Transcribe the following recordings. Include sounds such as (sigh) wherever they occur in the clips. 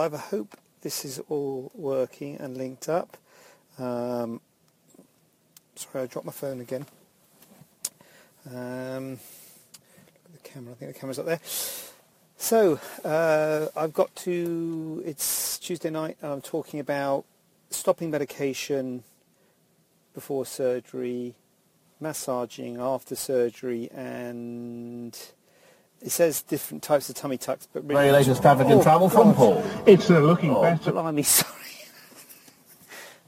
Live. I hope this is all working and linked up. Um, sorry, I dropped my phone again. Um, the camera, I think the camera's up there. So, uh, I've got to, it's Tuesday night and I'm talking about stopping medication before surgery, massaging after surgery and it says different types of tummy tucks, but really... Very latest traffic and Oh, travel from God. Paul. It's uh, looking Oh, better. blimey, (laughs) sorry.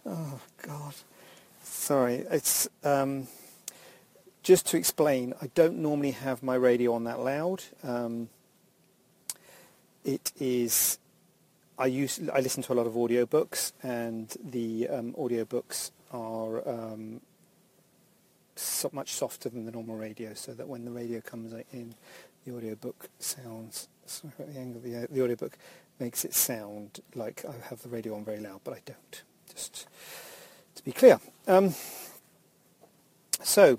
oh, God. Sorry. It's, um, just to explain, I don't normally have my radio on that loud. Um, it is, I use, I listen to a lot of audiobooks and the um, audiobooks are um, so much softer than the normal radio so that when the radio comes in, the audiobook sounds, sorry about the angle, the, the audiobook makes it sound like I have the radio on very loud, but I don't. Just to be clear. Um, so,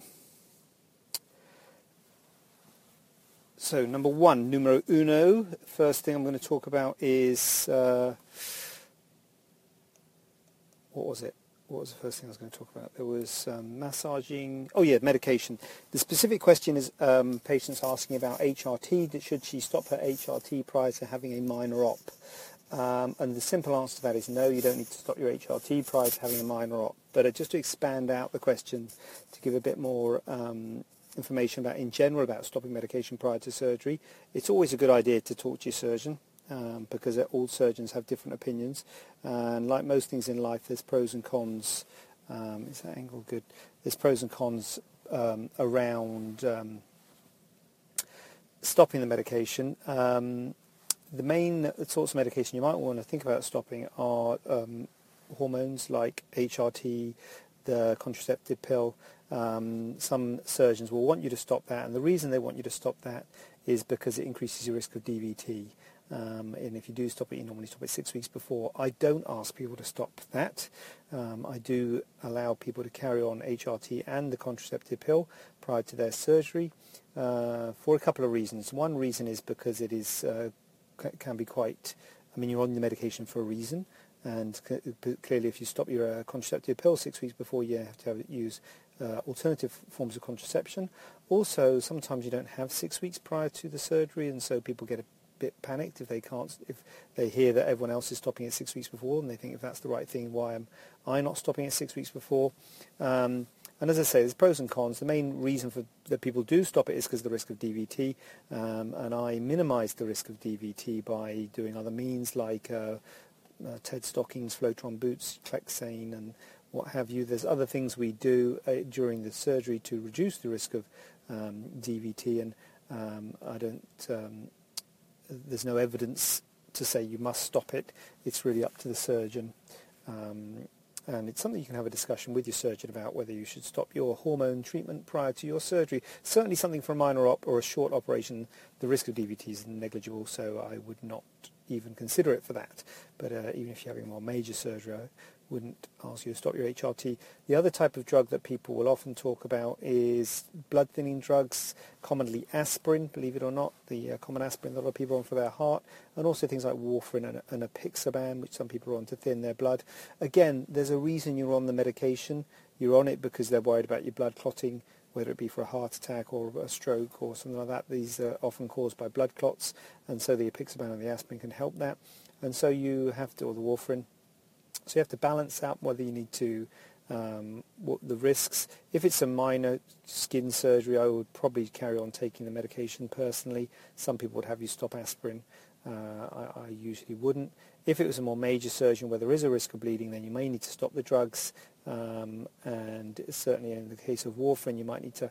so number one, numero uno. First thing I'm going to talk about is uh, what was it? What was the first thing I was going to talk about? There was um, massaging. Oh yeah, medication. The specific question is um, patients asking about HRT. Should she stop her HRT prior to having a minor op? Um, and the simple answer to that is no. You don't need to stop your HRT prior to having a minor op. But uh, just to expand out the question, to give a bit more um, information about in general about stopping medication prior to surgery, it's always a good idea to talk to your surgeon um, because all surgeons have different opinions. And like most things in life, there's pros and cons. Um, is that angle good? There's pros and cons um, around um, stopping the medication. Um, the main sorts of medication you might want to think about stopping are um, hormones like HRT, the contraceptive pill. Some surgeons will want you to stop that, and the reason they want you to stop that is because it increases your risk of DVT. Um, and if you do stop it, you normally stop it six weeks before. I don't ask people to stop that. Um, I do allow people to carry on HRT and the contraceptive pill prior to their surgery uh, for a couple of reasons. One reason is because it is uh, can be quite. I mean, you're on the medication for a reason, and clearly, if you stop your uh, contraceptive pill six weeks before, you have to have, use uh, alternative forms of contraception. Also, sometimes you don't have six weeks prior to the surgery, and so people get a bit panicked if they can't if they hear that everyone else is stopping it six weeks before, and they think if that's the right thing, why am I not stopping it six weeks before? Um, and as I say, there's pros and cons. The main reason for that people do stop it is because of the risk of DVT, um, and I minimise the risk of DVT by doing other means like uh, uh, TED stockings, Flowtron boots, Clexane, and what have you. There's other things we do uh, during the surgery to reduce the risk of um, DVT, and um, I don't. Um, there's no evidence to say you must stop it. It's really up to the surgeon. Um, and it's something you can have a discussion with your surgeon about whether you should stop your hormone treatment prior to your surgery. Certainly something for a minor op or a short operation, the risk of DVT is negligible, so I would not even consider it for that. But uh, even if you're having more major surgery, wouldn't ask you to stop your HRT. The other type of drug that people will often talk about is blood thinning drugs, commonly aspirin, believe it or not, the uh, common aspirin that a lot of people are on for their heart, and also things like warfarin and, and apixaban, which some people are on to thin their blood. Again, there's a reason you're on the medication. You're on it because they're worried about your blood clotting, whether it be for a heart attack or a stroke or something like that. These are often caused by blood clots, and so the apixaban and the aspirin can help that. And so you have to, or the warfarin, so you have to balance out whether you need to, um, what the risks. If it's a minor skin surgery, I would probably carry on taking the medication personally. Some people would have you stop aspirin. Uh, I, I usually wouldn't. If it was a more major surgery where there is a risk of bleeding, then you may need to stop the drugs. Um, and certainly in the case of warfarin, you might need to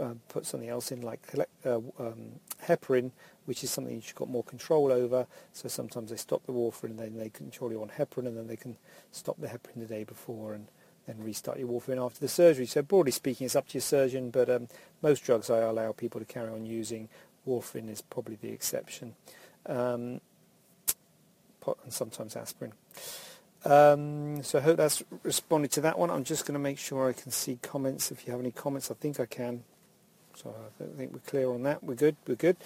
uh, put something else in like uh, um, heparin, which is something you've got more control over. So sometimes they stop the warfarin and then they control you on heparin and then they can stop the heparin the day before and then restart your warfarin after the surgery. So broadly speaking, it's up to your surgeon, but um, most drugs I allow people to carry on using. Warfarin is probably the exception. Um, and sometimes aspirin. Um, so I hope that's responded to that one. I'm just going to make sure I can see comments. If you have any comments, I think I can. So I think we're clear on that. We're good. We're good.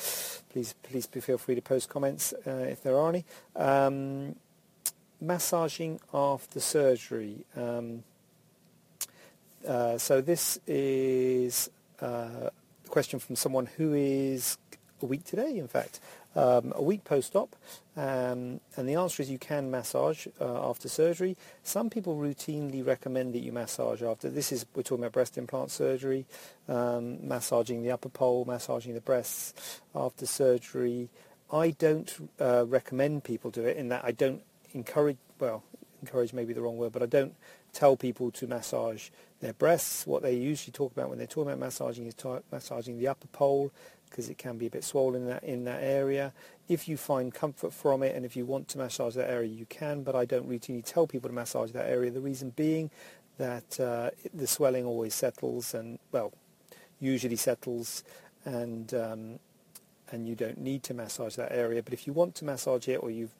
Please, please feel free to post comments uh, if there are any. Um, massaging after surgery. Um, uh, so this is uh, a question from someone who is a week today, in fact um, a week post-op, um, and the answer is you can massage uh, after surgery. Some people routinely recommend that you massage after. This is we're talking about breast implant surgery, um, massaging the upper pole, massaging the breasts after surgery. I don't uh, recommend people do it in that I don't encourage. Well, encourage maybe the wrong word, but I don't tell people to massage their breasts. What they usually talk about when they're talking about massaging is massaging the upper pole because it can be a bit swollen in that, in that area. If you find comfort from it and if you want to massage that area, you can, but I don't routinely tell people to massage that area. The reason being that uh, the swelling always settles and, well, usually settles and um, and you don't need to massage that area. But if you want to massage it or you've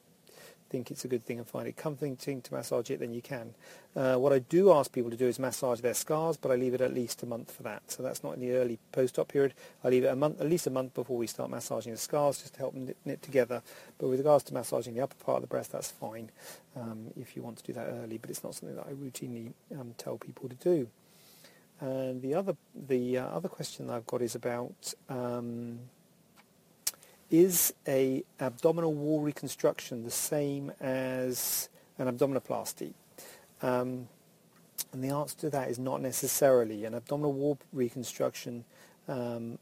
think it's a good thing and find it comforting to massage it, then you can. Uh, what I do ask people to do is massage their scars, but I leave it at least a month for that. So that's not in the early post-op period. I leave it a month, at least a month before we start massaging the scars, just to help them knit, knit together. But with regards to massaging the upper part of the breast, that's fine um, if you want to do that early, but it's not something that I routinely um, tell people to do. And the other the uh, other question I've got is about um, is a abdominal wall reconstruction the same as an abdominoplasty? Um, and the answer to that is not necessarily. An abdominal wall reconstruction um,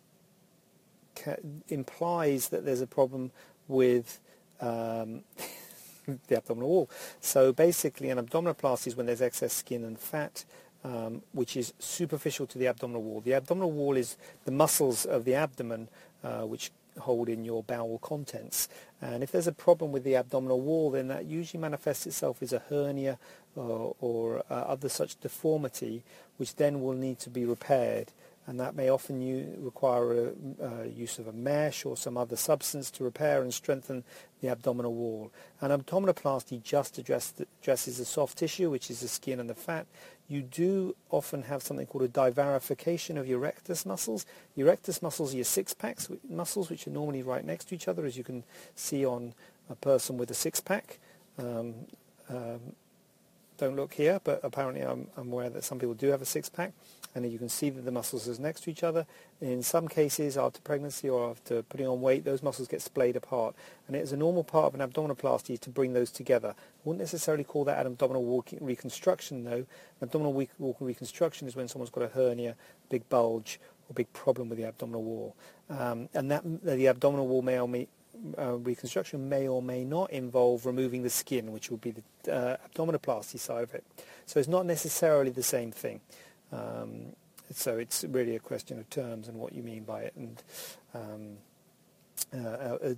ca- implies that there's a problem with um, (laughs) the abdominal wall. So basically, an abdominoplasty is when there's excess skin and fat, um, which is superficial to the abdominal wall. The abdominal wall is the muscles of the abdomen, uh, which hold in your bowel contents. And if there's a problem with the abdominal wall, then that usually manifests itself as a hernia or, or uh, other such deformity, which then will need to be repaired. And that may often u- require a, uh, use of a mesh or some other substance to repair and strengthen the abdominal wall. And abdominoplasty just the, addresses the soft tissue, which is the skin and the fat, you do often have something called a divarification of your rectus muscles. Your rectus muscles are your six-packs muscles, which are normally right next to each other, as you can see on a person with a six-pack. Um, um, don't look here, but apparently I'm, I'm, aware that some people do have a six-pack, and you can see that the muscles are next to each other. In some cases, after pregnancy or after putting on weight, those muscles get splayed apart, and it is a normal part of an abdominoplasty to bring those together. I wouldn't necessarily call that an abdominal wall reconstruction, though. An abdominal wall reconstruction is when someone's got a hernia, big bulge, or big problem with the abdominal wall, um, and that the abdominal wall may or may uh, reconstruction may or may not involve removing the skin, which would be the uh, abdominoplasty side of it. So it's not necessarily the same thing. Um, so it's really a question of terms and what you mean by it. And um, uh, uh,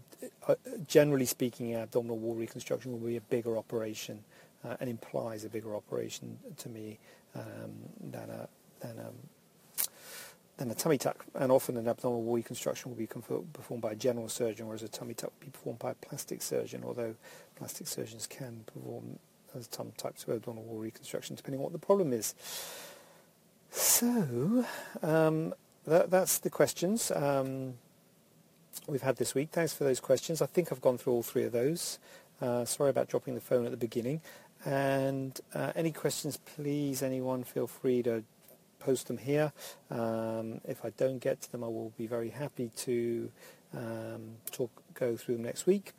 uh generally speaking, abdominal wall reconstruction will be a bigger operation uh, and implies a bigger operation to me um, than a than a then a tummy tuck, and often an abdominal wall reconstruction will be performed by a general surgeon, whereas a tummy tuck will be performed by a plastic surgeon, although plastic surgeons can perform some types of abdominal wall reconstruction depending on what the problem is. So, um, that, that's the questions um, we've had this week. Thanks for those questions. I think I've gone through all three of those. Uh, sorry about dropping the phone at the beginning. And uh, any questions, please, anyone, feel free to post them here. Um, if I don't get to them, I will be very happy to um, talk, go through them next week.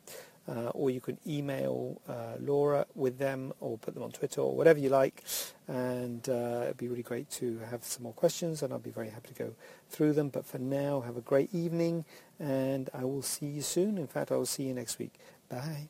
Uh, or you can email uh, Laura with them or put them on Twitter or whatever you like. And uh, it'd be really great to have some more questions and I'll be very happy to go through them. But for now, have a great evening and I will see you soon. In fact, I will see you next week. Bye.